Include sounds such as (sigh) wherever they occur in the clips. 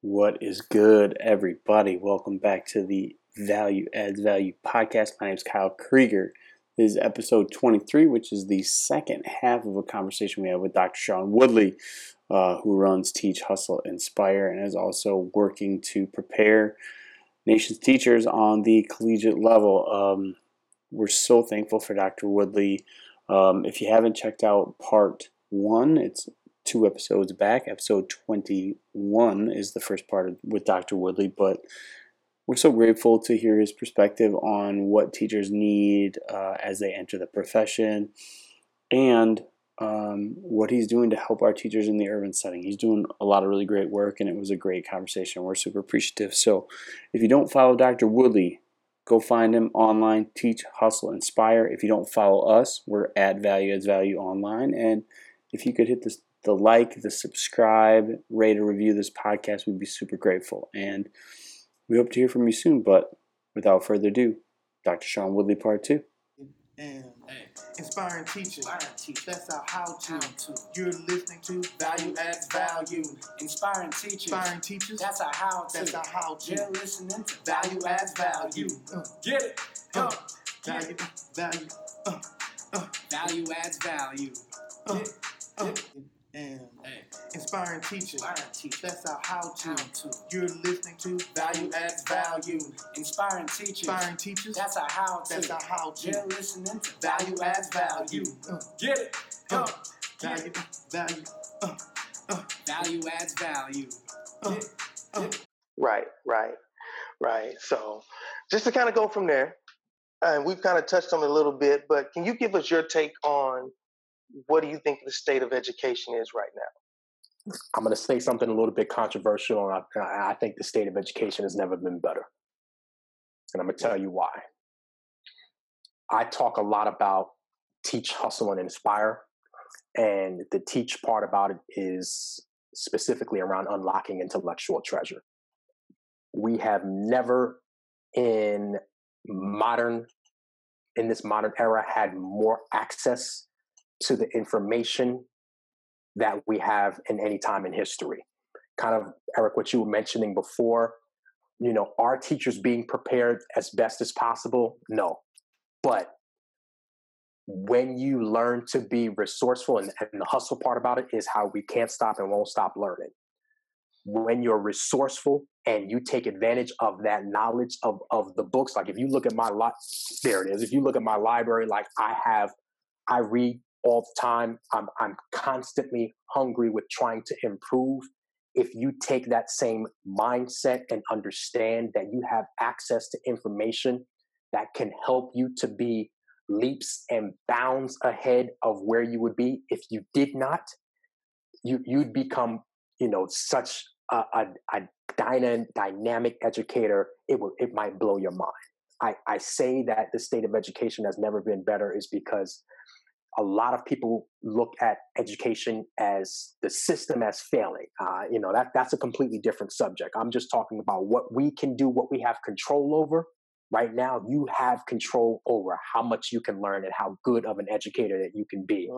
What is good, everybody? Welcome back to the Value Adds Value podcast. My name is Kyle Krieger. This is episode 23, which is the second half of a conversation we had with Dr. Shaun Woodly, uh, who runs Teach, Hustle, Inspire, and is also working to prepare nation's teachers on the collegiate level. Um, we're so thankful for Dr. Woodly. Um, if you haven't checked out part one, it's two episodes back. Episode 21 is the first part of, with Dr. Woodly, but we're so grateful to hear his perspective on what teachers need uh, as they enter the profession and um, what he's doing to help our teachers in the urban setting. He's doing a lot of really great work, and it was a great conversation. We're super appreciative. So, if you don't follow Dr. Woodly, go find him online. Teach, hustle, inspire. If you don't follow us, we're at Value Adds Value online. And if you could hit this the like, the subscribe, rate, or review this podcast. We'd be super grateful. And we hope to hear from you soon. But without further ado, Dr. Shaun Woodly, part two. And inspiring teachers. That's our how to. You're listening to Value Adds Value. Inspiring teachers. Inspiring teachers. That's our how to. That's our how to. You're listening to Value Adds Value. Uh, Get it. Go. uh, Get value, it. value. Uh, uh, Value adds value. uh, Get it. uh. Get it. And Hey. inspiring teachers. Inspiring teachers. That's our how to. How to. You're listening to Value Adds Value. Inspiring teachers. Inspiring teachers. That's our how to. That's our how to. You're listening to Value Adds Value. Uh, Get it. Go. uh, Get value, it. value. Uh, uh, Value adds value. uh, Get it. uh. Get it. Right, right, right. So, just to kind of go from there, and we've kind of touched on it a little bit, but can you give us your take on what do you think the state of education is right now? I'm going to say something a little bit controversial, and I, I think the state of education has never been better. And I'm going to tell you why. I talk a lot about teach, hustle, and inspire. And the teach part about it is specifically around unlocking intellectual treasure. We have never in modern, in this modern era, had more access to the information that we have in any time in history. Kind of, Eric, what you were mentioning before, you know, are teachers being prepared as best as possible? No. But when you learn to be resourceful, and, and the hustle part about it is how we can't stop and won't stop learning. When you're resourceful and you take advantage of that knowledge of, of the books, like if you look at my lot, there it is. If you look at my library, like I have, I read all the time. I'm I'm constantly hungry with trying to improve. If you take that same mindset and understand that you have access to information that can help you to be leaps and bounds ahead of where you would be if you did not, you you'd become you know such a, a, a dyna, dynamic educator. It will it might blow your mind. I, I say that the state of education has never been better is because a lot of people look at education as the system as failing. Uh, you know that that's a completely different subject. I'm just talking about what we can do, what we have control over. Right now, you have control over how much you can learn and how good of an educator that you can be.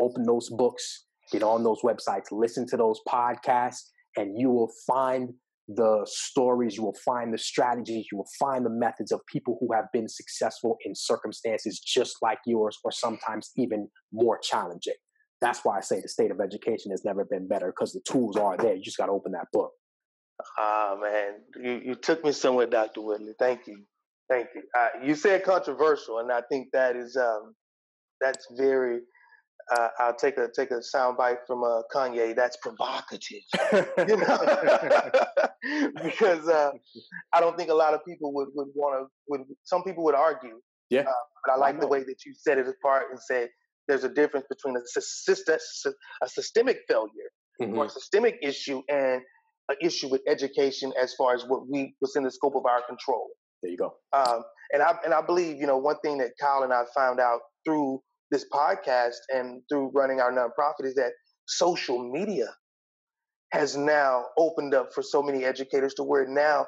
Open those books, get on those websites, listen to those podcasts, and you will find the stories, you will find the strategies, you will find the methods of people who have been successful in circumstances just like yours, or sometimes even more challenging. That's why I say the state of education has never been better because the tools are there. You just got to open that book. Ah, man, you, you took me somewhere, Dr. Woodly. Thank you. Thank you. Uh, you said controversial, and I think that is um, that's very. Uh, I'll take a take a soundbite from uh, Kanye. That's provocative, (laughs) you know, (laughs) because uh, I don't think a lot of people would would want to. Would some people would argue? Yeah. Uh, but I like the way that you set it apart and said there's a difference between a, system, a systemic failure Mhm. or a systemic issue and an issue with education as far as what we what's in the scope of our control. There you go. Um, and I and I believe you know one thing that Kyle and I found out through this podcast and through running our nonprofit is that social media has now opened up for so many educators to where now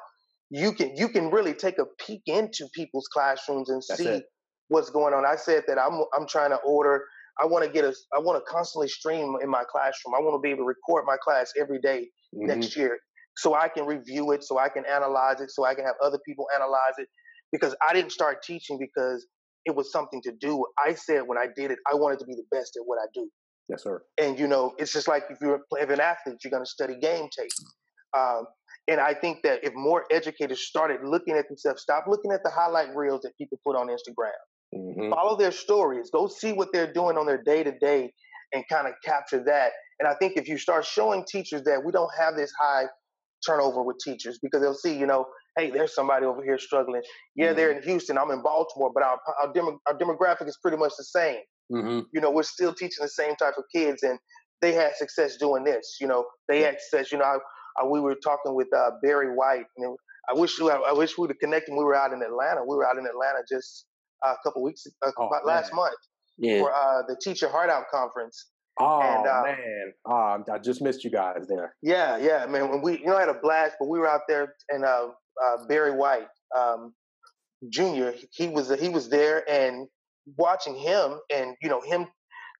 you can you can really take a peek into people's classrooms and That's see it. what's going on. I said that I'm I'm trying to order. I want to get a. I want to constantly stream in my classroom. I want to be able to record my class every day Mhm. next year. so I can review it, so I can analyze it, so I can have other people analyze it. Because I didn't start teaching because it was something to do. I said when I did it, I wanted to be the best at what I do. Yes, sir. And you know, it's just like if you're if an athlete, you're going to study game tape. Um, and I think that if more educators started looking at themselves, stop looking at the highlight reels that people put on Instagram, hmm follow their stories, go see what they're doing on their day to day, and kind of capture that. And I think if you start showing teachers that we don't have this high turnover with teachers, because they'll see, you know, hey, there's somebody over here struggling. Yeah, they're in Houston, I'm in Baltimore, but our our, demo, our demographic is pretty much the same hmm you know, we're still teaching the same type of kids, and they had success doing this. You know, they had success. You know, I, I, we were talking with uh, Barry White, and I wish I, I wish we'd have connected. We were out in Atlanta. We were out in Atlanta just uh, a couple weeks, uh, Oh, about last month Yeah. for uh, the Teach Your Heart Out conference. Oh And, uh, man, oh, I just missed you guys there. Yeah, yeah, man. When we, you know, I had a blast, but we were out there, and uh, uh, Barry White, um, Jr. He was he was there, and watching him, and you know, him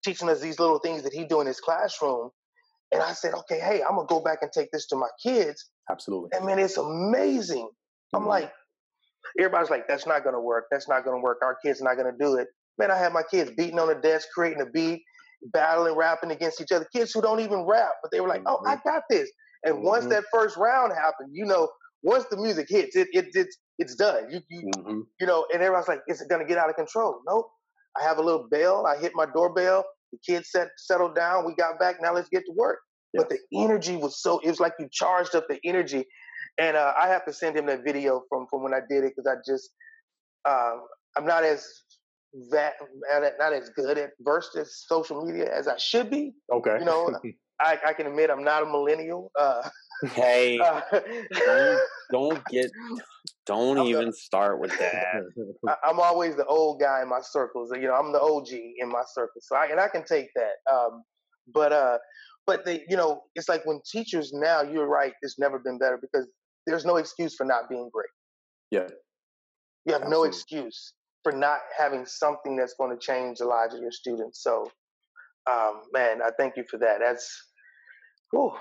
teaching us these little things that he do in his classroom. And I said, okay, hey, I'm gonna go back and take this to my kids. Absolutely. And man, it's amazing. I'm Mhm. like, everybody's like, that's not gonna work. That's not gonna work. Our kids are not gonna do it. Man, I had my kids beating on the desk, creating a beat, battling, rapping against each other. Kids who don't even rap, but they were like, oh, I got this. And once Mhm. that first round happened, you know, once the music hits, it, it it's it's done. You you hmm you know, and everyone's like, is it gonna get out of control? Nope. I have a little bell. I hit my doorbell. The kids set, settled down. We got back. Now let's get to work. But the energy was so, it was like you charged up the energy. And uh, I have to send him that video from, from when I did it because I just, um, I'm not as that, not as good at versed at social media as I should be. Okay. You know, (laughs) I, I can admit I'm not a millennial. Uh, Hey, (laughs) uh, don't, don't get, don't I'm the- even start with that. (laughs) I, I'm always the old guy in my circles. You know, I'm the OG in my circles. So I, and I can take that. Um, but uh, but they, you know, it's like when teachers now. You're right. It's never been better because there's no excuse for not being great. Yeah. You have no excuse for not having something that's going to change the lives of your students. So, um, man, I thank you for that. That's, oh,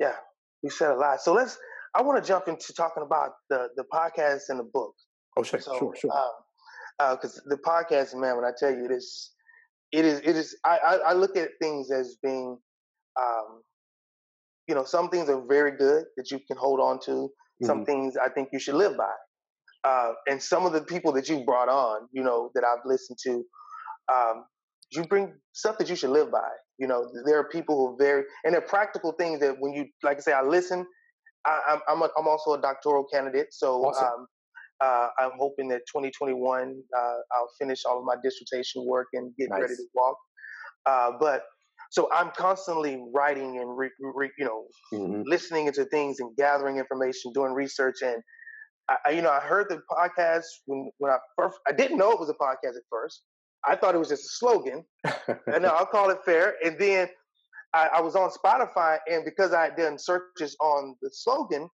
yeah, we said a lot. So let's. I want to jump into talking about the the podcast and the book. oh, sure, So, sure, sure. because the podcast, man, when I tell you it is, it is, it is. I, I, I look at things as being, um, you know, some things are very good that you can hold on to. Some Mhm. things I think you should live by. Uh, and some of the people that you brought on, you know, that I've listened to, um, you bring stuff that you should live by. You know, there are people who are very, and they're practical things that when you, like I say, I listen. I, I'm I'm, a, I'm also a doctoral candidate, so Awesome. um, uh, I'm hoping that 2021 uh, I'll finish all of my dissertation work and get ready to walk. Uh, but so I'm constantly writing and re, re, you know Mhm. listening into things and gathering information, doing research, and I, you know I heard the podcast when when I first I didn't know it was a podcast at first. I thought it was just a slogan, (laughs) and no, I'll call it fair. And then I, I was on Spotify, and because I had done searches on the slogan,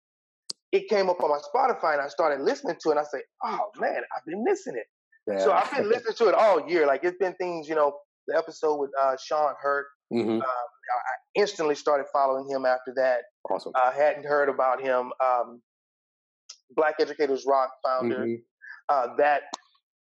it came up on my Spotify, and I started listening to it. And I say, "Oh man, I've been missing it." yeah. So I've been (laughs) listening to it all year. Like it's been things, you know, the episode with uh, Sean Hurt. Mhm. I instantly started following him after that. Awesome. I hadn't heard about him. Um, Black Educators Rock founder Mhm. uh, that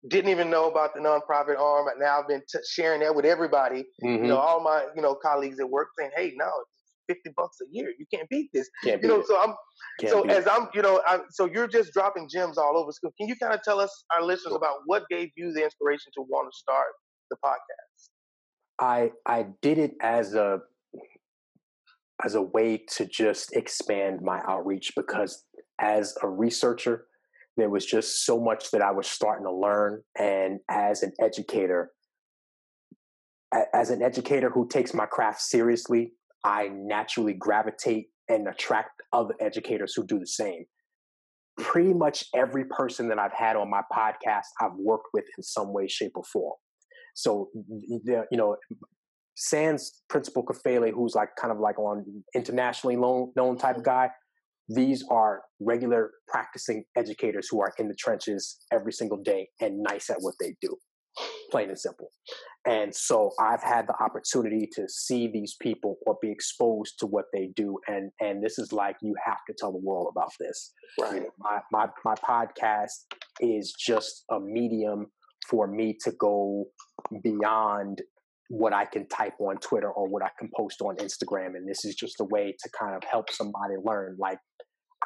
didn't even know about the nonprofit arm. And now I've been t- sharing that with everybody. Mhm. You know, all my you know colleagues at work saying, "Hey, no, it's fifty bucks a year. You can't beat this." Can't You know, it. so I'm Can't so beat it. as I'm you know I, so you're just dropping gems all over school. Can you kind of tell us our listeners Sure. about what gave you the inspiration to want to start the podcast? I I did it as a as a way to just expand my outreach because as a researcher there was just so much that I was starting to learn. And as an educator as an educator who takes my craft seriously I naturally gravitate and attract other educators who do the same. Pretty much every person that I've had on my podcast I've worked with in some way shape or form. So you know Sans Principal Kafele, who's like kind of like on internationally known, known type of guy, these are regular practicing educators who are in the trenches every single day and nice at what they do. plain and simple. And so I've had the opportunity to see these people or be exposed to what they do. And and this is like you have to tell the world about this. Right. My my my podcast is just a medium for me to go beyond what I can type on Twitter or what I can post on Instagram. And this is just a way to kind of help somebody learn. Like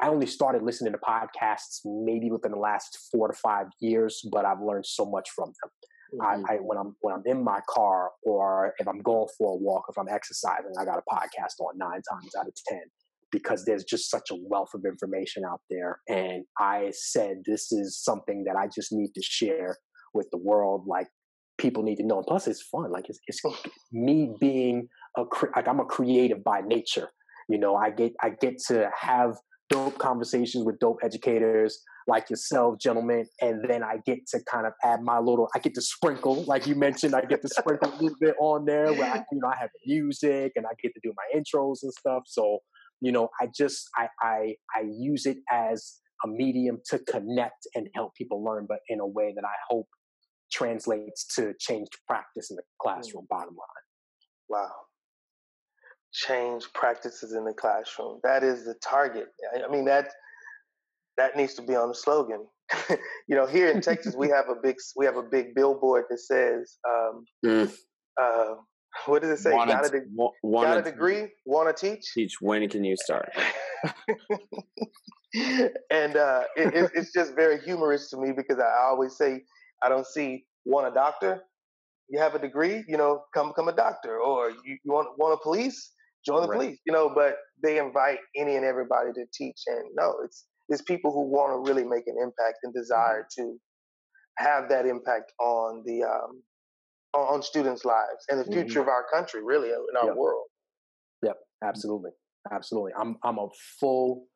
I only started listening to podcasts maybe within the last four to five years, but I've learned so much from them. Mhm. I, I when I'm when I'm in my car or if I'm going for a walk, if I'm exercising, I got a podcast on nine times out of ten because there's just such a wealth of information out there. And I said this is something that I just need to share with the world. Like people need to know. And plus, it's fun. Like it's, it's me being a cre- like I'm a creative by nature. You know, I get I get to have dope conversations with dope educators like yourself, gentlemen, and then I get to kind of add my little. I get to sprinkle, like you mentioned, I get to sprinkle a little bit on there where I, you know I have music and I get to do my intros and stuff. So you know, I just I I I use it as a medium to connect and help people learn, but in a way that I hope translates to changed practice in the classroom. Bottom line. Wow. Change practices in the classroom. That is the target. I- mean that that needs to be on the slogan. (laughs) you know, here in Texas, we have a big we have a big billboard that says, um, Mm. uh, "What does it say? Wanna got a, de- got a degree? Want to teach?" Teach. When can you start? (laughs) and uh, it, it, it's just very humorous to me because I always say I don't see want a doctor. You have a degree, you know, come become a doctor, or you, you want want a police, join the Right. police, you know. But they invite any and everybody to teach, and no, it's it's people who want to really make an impact and desire to have that impact on the um, on, on students' lives and the Mhm. future of our country, really, in our Yep. world. Yep, absolutely, absolutely. I'm I'm a full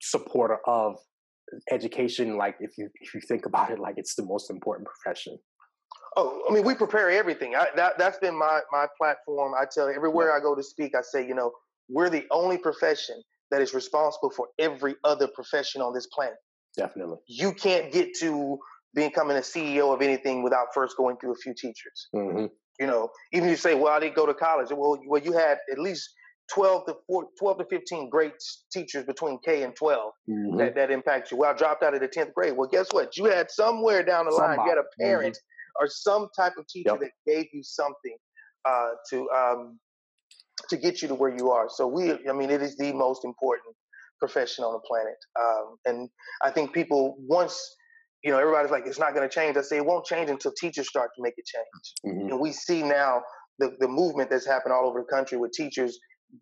supporter of education. Like if you if you think about it, like it's the most important profession. Oh, I mean, we prepare everything. I, that that's been my my platform. I tell everywhere I go to speak, I say, you know, we're the only profession that is responsible for every other profession on this planet. Definitely. You can't get to becoming a CEO of anything without first going through a few teachers. hmm You know, even if you say, well, I didn't go to college. Well, well, you had at least 12 to 4, 12 to 15 great teachers between K and 12 hmm that, that impact you. Well, I dropped out of the 10th grade. Well, guess what? You had somewhere down the line, you had a Somebody. Mhm. parent or some type of teacher Yep. that gave you something uh, to um, to get you to where you are. So we, I mean, it is the most important profession on the planet. Um, and I think people once, you know, everybody's like, it's not going to change. I say it won't change until teachers start to make it change. hmm And we see now the, the movement that's happened all over the country with teachers,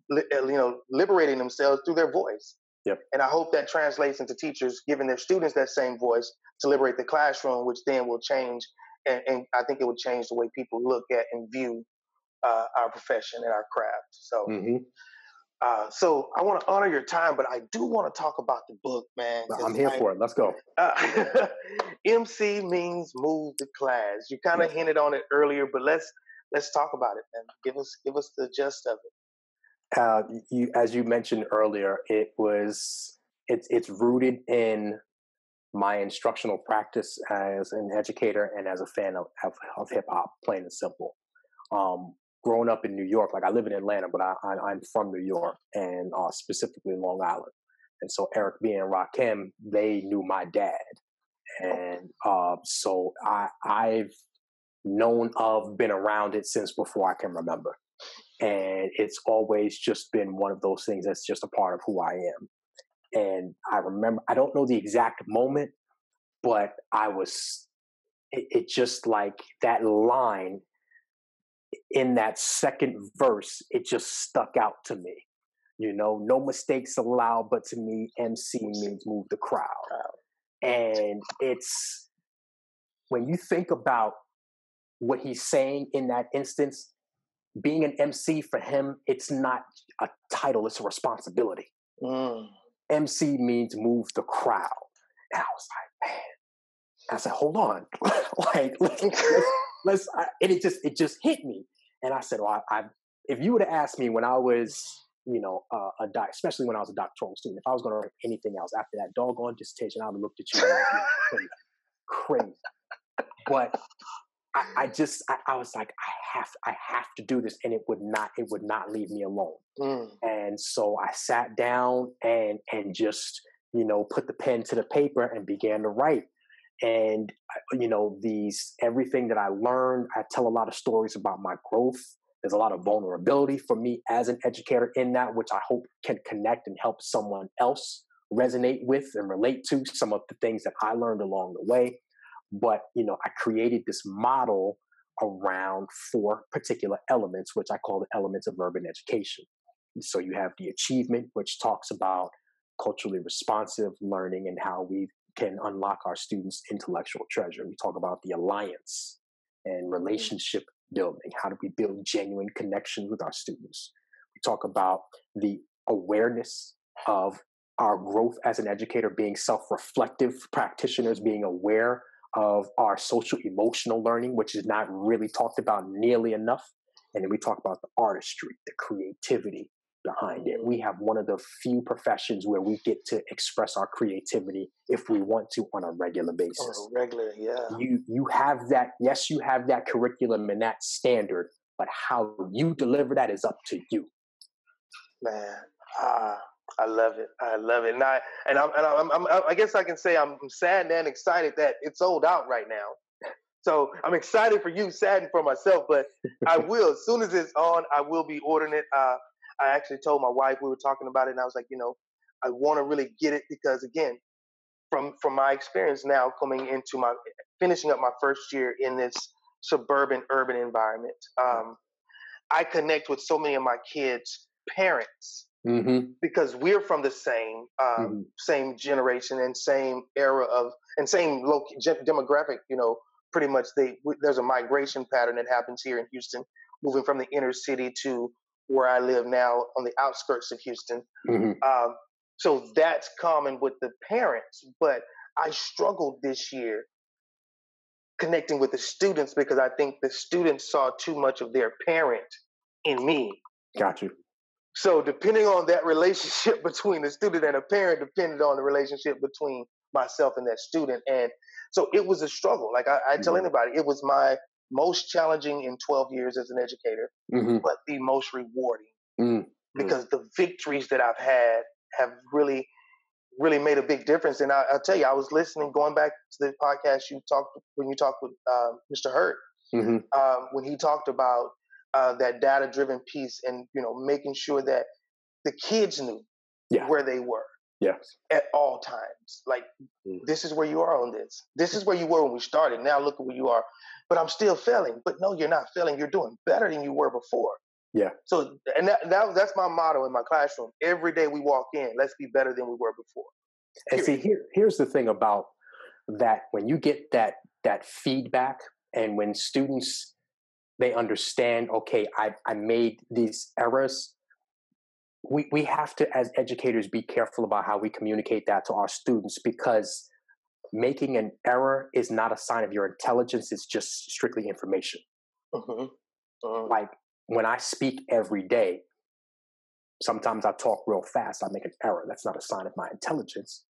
li- uh, you know, liberating themselves through their voice. Yep. And I hope that translates into teachers giving their students that same voice to liberate the classroom, which then will change. And, and I think it would change the way people look at and view uh, our profession and our craft. So, hmm uh, so I want to honor your time, but I do want to talk about the book, man. I'm here I- for it. Let's go. uh, (laughs) MC means move the class. You kind of Yes. hinted on it earlier, but let's let's talk about it, man. Give us give us the gist of it. uh, you, as you mentioned earlier, it was it's it's rooted in my instructional practice as an educator and as a fan of of, of hip hop, plain and simple. Um, growing up in New York, like I live in Atlanta, but I, I, I'm from New York and uh, specifically Long Island. And so Eric B and Rakim, they knew my dad, and uh, so I I've known of, been around it since before I can remember and it's always just been one of those things that's just a part of who I am. And I remember, I don't know the exact moment, but I was, it, it just like that line in that second verse, it just stuck out to me. You know, no mistakes allowed, but to me, MC means move the crowd. And it's when you think about what he's saying in that instance, being an MC for him, it's not a title, it's a responsibility. Mm. MC means move the crowd. And I was like, man. I said, hold on. (laughs) like, let's, let's, I, and it just, it just hit me. And I said, well, I, I if you would have asked me when I was, you know, uh, a doc, especially when I was a doctoral student, if I was going to write anything else after that doggone dissertation, I would have looked at you like, crazy, crazy. But I, I just I, I was like I have I have to do this, and it would not it would not leave me alone. Mm. And so I sat down and and just you know put the pen to the paper and began to write. And uh, you know these everything that I learned, I tell a lot of stories about my growth. There's a lot of vulnerability for me as an educator in that, which I hope can connect and help someone else resonate with and relate to some of the things that I learned along the way. But you know, I created this model around four particular elements, which I call the elements of urban education. So you have the achievement, which talks about culturally responsive learning and how we can unlock our students' intellectual treasure. We talk about the alliance and mm-hmm. relationship building. How do we build genuine connections with our students? We talk about the awareness of our growth as an educator, being self reflective practitioners, being aware of our social emotional learning, which is not really talked about nearly enough. And then we talk about the artistry, the creativity behind it. We have one of the few professions where we get to express our creativity if we want to on a regular On basis. a regular, yeah. You you have that, yes, you have that curriculum and that standard, but how you deliver that is up to you. Man, ah, I love it. I love it. And I and I'm and I'm, I'm I guess I can say I'm sad and excited that it's sold out right now. So I'm excited for you, saddened for myself, but I (laughs) will as soon as it's on, I will be ordering it. Uh, I actually told my wife we were talking about it, and I was like, you know, I want to really get it because again, from from my experience now coming into my finishing up my first year in this suburban urban environment, um, I connect with so many of my kids' parents Mm-hmm. because we're from the same um, Mhm. same generation and same era of and same loc- demographic. You know, pretty much they w- there's a migration pattern that happens here in Houston, moving from the inner city to where I live now on the outskirts of Houston. Mm-hmm. Um, so that's common with the parents, but I struggled this year connecting with the students because I think the students saw too much of their parent in me. Got you. So depending on that relationship (laughs) between the student and a parent depended on the relationship between myself and that student. And so it was a struggle. Like I, I tell Mhm. anybody, it was my most challenging in 12 years as an educator, Mm-hmm. but the most rewarding Mm. because the victories that I've had have really, really made a big difference. And I, I'll tell you, I was listening, going back to the podcast you talked when you talked with um, Mr. Hurt, Mm-hmm. um, when he talked about uh, that data-driven piece and you know making sure that the kids knew Yeah. where they were Yes. at all times. Like Mm. this is where you are on this. This is where you were when we started. Now look at where you are. But I'm still failing. But no, you're not failing. You're doing better than you were before. Yeah. So and that, that that's my motto in my classroom. Every day we walk in, let's be better than we were before. And see, here, here's the thing about that: when you get that that feedback, and when students they understand, okay, I I made these errors. We we have to, as educators, be careful about how we communicate that to our students because making an error is not a sign of your intelligence; it's just strictly information. hmm hmm Like when I speak every day, sometimes I talk real fast. I make an error. That's not a sign of my intelligence.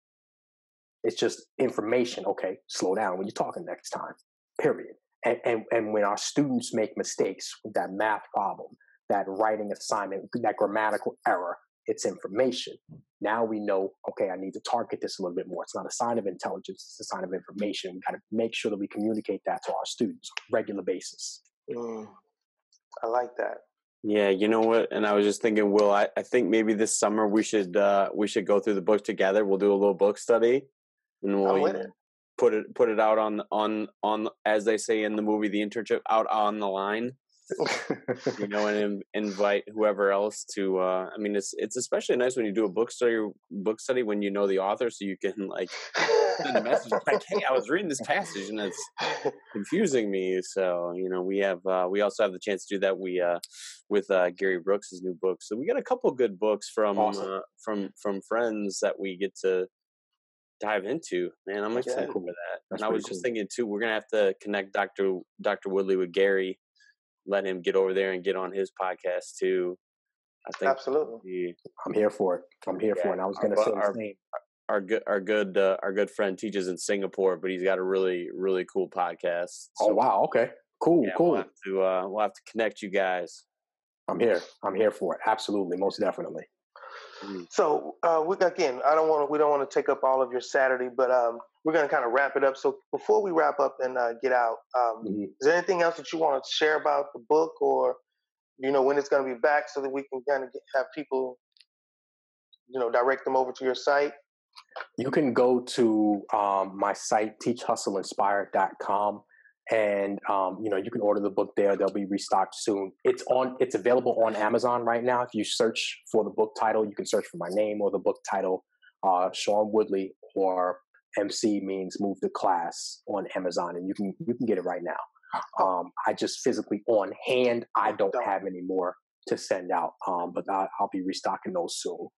It's just information. Okay, slow down when you're talking next time. Period. And and and when our students make mistakes with that math problem, that writing assignment, that grammatical error, it's information. Now we know. Okay, I need to target this a little bit more. It's not a sign of intelligence. It's a sign of information. We got to make sure that we communicate that to our students on a regular basis. Mm. I like that. Yeah, you know what? And I was just thinking, Will, I, I think maybe this summer we should uh, we should go through the book together. We'll do a little book study, and we'll I'm you know, it. Put it put it out on on on as they say in the movie, the internship out on the line. You know, and in, invite whoever else to. Uh, I mean, it's it's especially nice when you do a book study book study when you know the author, so you can like send a message like, "Hey, I was reading this passage and it's confusing me." So you know, we have uh, we also have the chance to do that. We uh, with uh, Gary Brooks' new book. So we got a couple good books from Awesome. uh, from from friends that we get to dive into. Man, I'm excited Yeah. for that. That's and I pretty was just thinking too, we're gonna have to connect Doctor Doctor Woodly with Gary. Let him get over there and get on his podcast too. I think Absolutely. the- I'm here for it. I'm here for it. And I was going to Our- say the our- same. our good our good uh, our good friend teaches in Singapore, but he's got a really really cool podcast. Oh wow, okay. Cool, Yeah, cool. We'll have to uh, we'll have to connect you guys. I'm here. I'm here for it. Absolutely, most definitely. So uh, we again, I don't want to. We don't want to take up all of your Saturday, but um, we're going to kind of wrap it up. So before we wrap up and uh, get out, um, Mhm. is there anything else that you want to share about the book, or you know when it's going to be back, so that we can kind of get, have people, you know, direct them over to your site? You can go to um, my site, teachhustleinspire.com, and um, you know you can order the book there. They'll be restocked soon. It's on. It's available on Amazon right now. If you search for the book title, you can search for my name or the book title, uh, Shaun Woodly, or MC means move to class on Amazon, and you can you can get it right now. Um, I just physically on hand. I don't have any more to send out, um, but I, I'll be restocking those soon.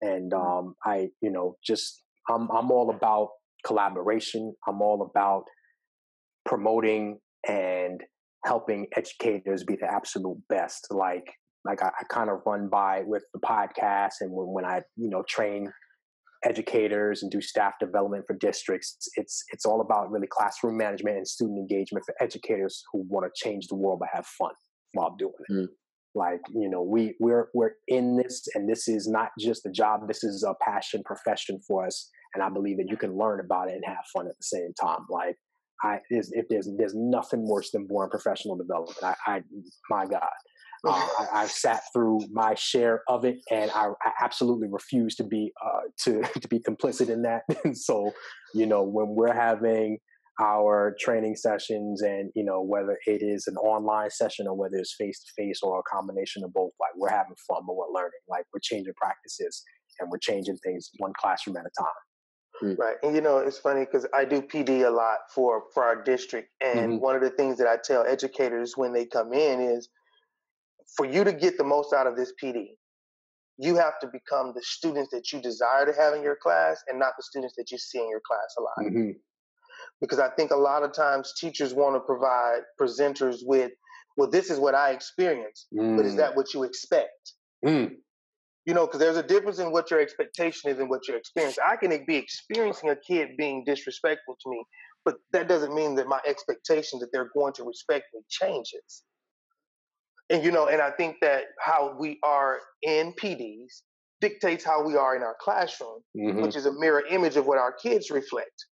And um, I, you know, just I'm I'm all about collaboration. I'm all about promoting and helping educators be the absolute best. Like like I, I kind of run by with the podcast and when, when I you know train educators and do staff development for districts it's it's all about really classroom management and student engagement for educators who want to change the world but have fun while doing it Mm. like you know we we're we're in this and this is not just a job this is a passion profession for us and i believe that you can learn about it and have fun at the same time like i there's, if there's there's nothing worse than boring professional development i, I my god uh, I, I've sat through my share of it, and I, I absolutely refuse to be uh, to (laughs) to be complicit in that. And (laughs) so, you know, when we're having our training sessions, and you know, whether it is an online session or whether it's face to face or a combination of both, like we're having fun, but we're learning. Like we're changing practices and we're changing things one classroom at a time. Right, and you know it's funny because I do PD a lot for for our district, and Mhm. one of the things that I tell educators when they come in is, for you to get the most out of this PD, you have to become the students that you desire to have in your class, and not the students that you see in your class a lot. hmm Because I think a lot of times teachers want to provide presenters with, well, this is what I experienced, but is that what you expect? Mm. You know, because there's a difference in what your expectation is and what your experience. I can be experiencing a kid being disrespectful to me, but that doesn't mean that my expectation that they're going to respect me changes. And you know, and I think that how we are in PDs dictates how we are in our classroom, hmm which is a mirror image of what our kids reflect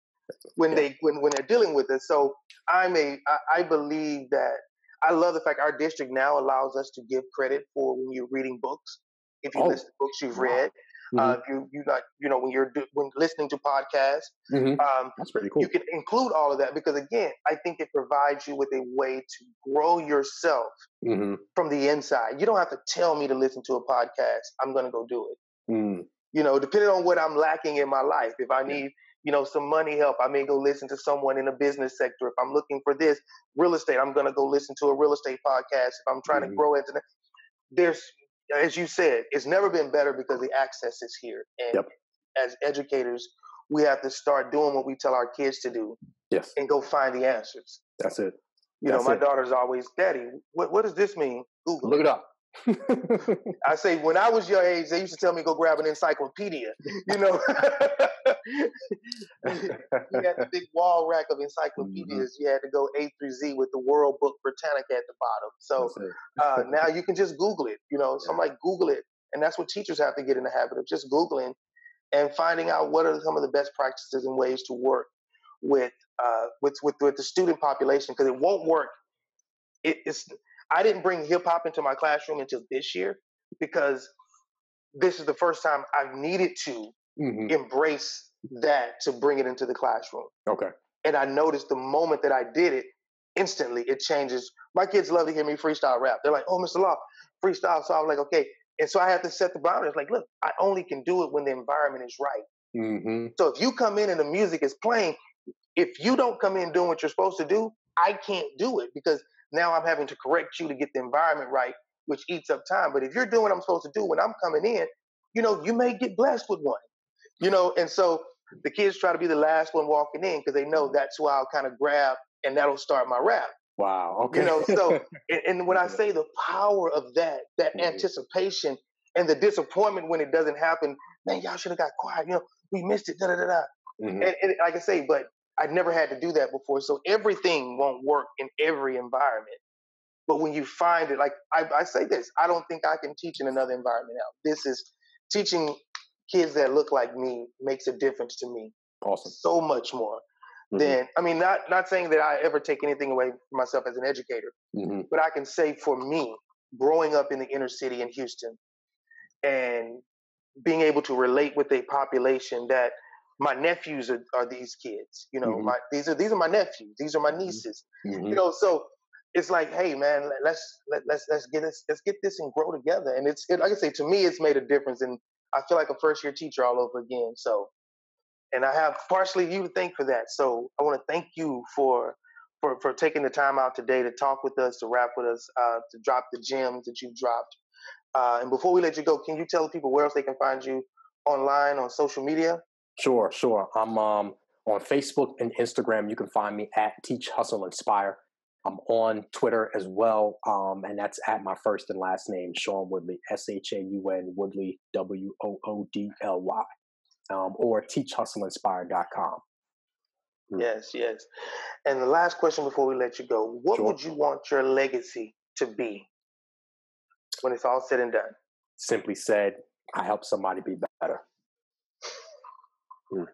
when they when, when they're dealing with us. So I'm a I, I believe that I love the fact our district now allows us to give credit for when you're reading books. If you Oh, list the books you've wow. read, Mhm. uh, if you you like you know when you're do, when listening to podcasts, Mhm. um, That's pretty cool. you can include all of that because again, I think it provides you with a way to grow yourself hmm from the inside. You don't have to tell me to listen to a podcast. I'm going to go do it. Mm. You know, depending on what I'm lacking in my life. If I Yeah. need, you know, some money help, I may go listen to someone in the business sector. If I'm looking for this real estate, I'm going to go listen to a real estate podcast. If I'm trying to grow into that, there's, as you said, it's never been better because the access is here. And Yep. as educators, we have to start doing what we tell our kids to do Yes, and go find the answers. that's it. You know, my it. daughter's always, Daddy, what, what does this mean? Google. Look it up. (laughs) I say when I was your age, they used to tell me go grab an encyclopedia. You know, (laughs) we had the big wall rack of encyclopedias. Mm-hmm. You had to go A through Z with the World Book Britannica at the bottom. So uh, now you can just Google it. You know, so I'm like Google it, and that's what teachers have to get in the habit of just googling and finding out what are some of the best practices and ways to work with uh, with, with with the student population because it won't work. It, it's I didn't bring hip hop into my classroom until this year because this is the first time I've needed to Mhm. embrace that to bring it into the classroom. Okay. And I noticed the moment that I did it, instantly it changes. My kids love to hear me freestyle rap. They're like, "Oh, Mr. Law, freestyle." So I'm like, "Okay." And so I have to set the boundaries. Like, look, I only can do it when the environment is right. hmm So if you come in and the music is playing, if you don't come in doing what you're supposed to do, I can't do it because now I'm having to correct you to get the environment right, which eats up time. But if you're doing what I'm supposed to do when I'm coming in, you know, you may get blessed with one. You know, and so the kids try to be the last one walking in because they know that's who I'll kind of grab and that'll start my rap. Wow. Okay. You know, so (laughs) and, and when I say the power of that, that Mhm. anticipation and the disappointment when it doesn't happen, man, y'all should have got quiet. You know, we missed it. Da da da da. Mhm. And, and like I say, but I'd never had to do that before. So everything won't work in every environment. But when you find it, like I, I say this, I don't think I can teach in another environment now. This is teaching kids that look like me makes a difference to me Awesome. so much more Mhm. than I mean, not not saying that I ever take anything away from myself as an educator, hmm but I can say for me, growing up in the inner city in Houston and being able to relate with a population that my nephews are, are these kids, you know, Mhm. my these are these are my nephews, these are my nieces, hmm you know, so it's like, hey man, let- let's let, let's let's get this let's get this and grow together. And it's it, like I say, to me, it's made a difference, and I feel like a first year teacher all over again. So, and I have partially you to thank for that. So I want to thank you for for for taking the time out today to talk with us, to rap with us, uh, to drop the gems that you've dropped. Uh, and before we let you go, can you tell people where else they can find you online on social media? Sure, sure. I'm um, on Facebook and Instagram. You can find me at Teach Hustle Inspire. I'm on Twitter as well, um, and that's at my first and last name, Shaun Woodly, S H A U N Woodly, W O O D L Y, um, or teachhustleinspire.com. Mm. Yes, yes. And the last question before we let you go: What Sure. would you want your legacy to be when it's all said and done? Simply said, I help somebody be better. Mm.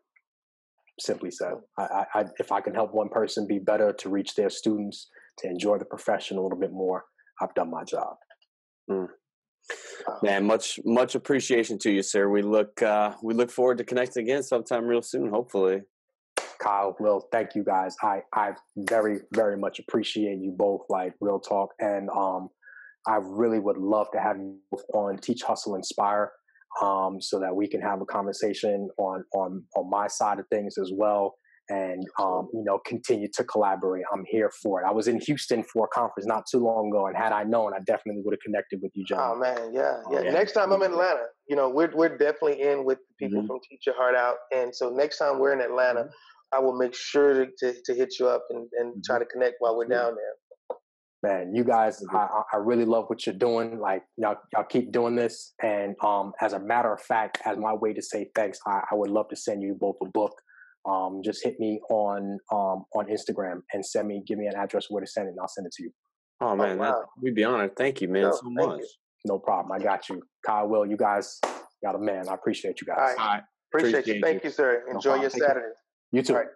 Simply said, I, I, if I can help one person be better to reach their students, to enjoy the profession a little bit more, I've done my job. Man, much much appreciation to you, sir. We look uh, we look forward to connecting again sometime real soon, hopefully. Kyle, Will, thank you guys. I I very very much appreciate you both. Like real talk, and um, I really would love to have you both on Teach Hustle Inspire, um, so that we can have a conversation on on on my side of things as well, and um, you know continue to collaborate. I'm here for it. I was in Houston for a conference not too long ago, and had I known, I definitely would have connected with you, John. Oh man, yeah, yeah. Yeah. Next time I'm in Atlanta, you know, we're we're definitely in with the people Mhm. from Teach Your Heart Out, and so next time we're in Atlanta, I will make sure to, to, to hit you up and, and try to connect while we're down there. Man you guys I, I I really love what you're doing like y'all, y'all keep doing this and um as a matter of fact as my way to say thanks i, I would love to send you both a book um just hit me on um on instagram and send me give me an address where to send it and i'll send it to you Oh man, that, wow. we'd be honored. Thank you, man, No, so much. you. no problem i got you kyle will you guys got a man i appreciate you guys All right. All right. Appreciate, Appreciate you. Thank you. you, sir. Enjoy problem. your Thank you. Saturday. you too All right.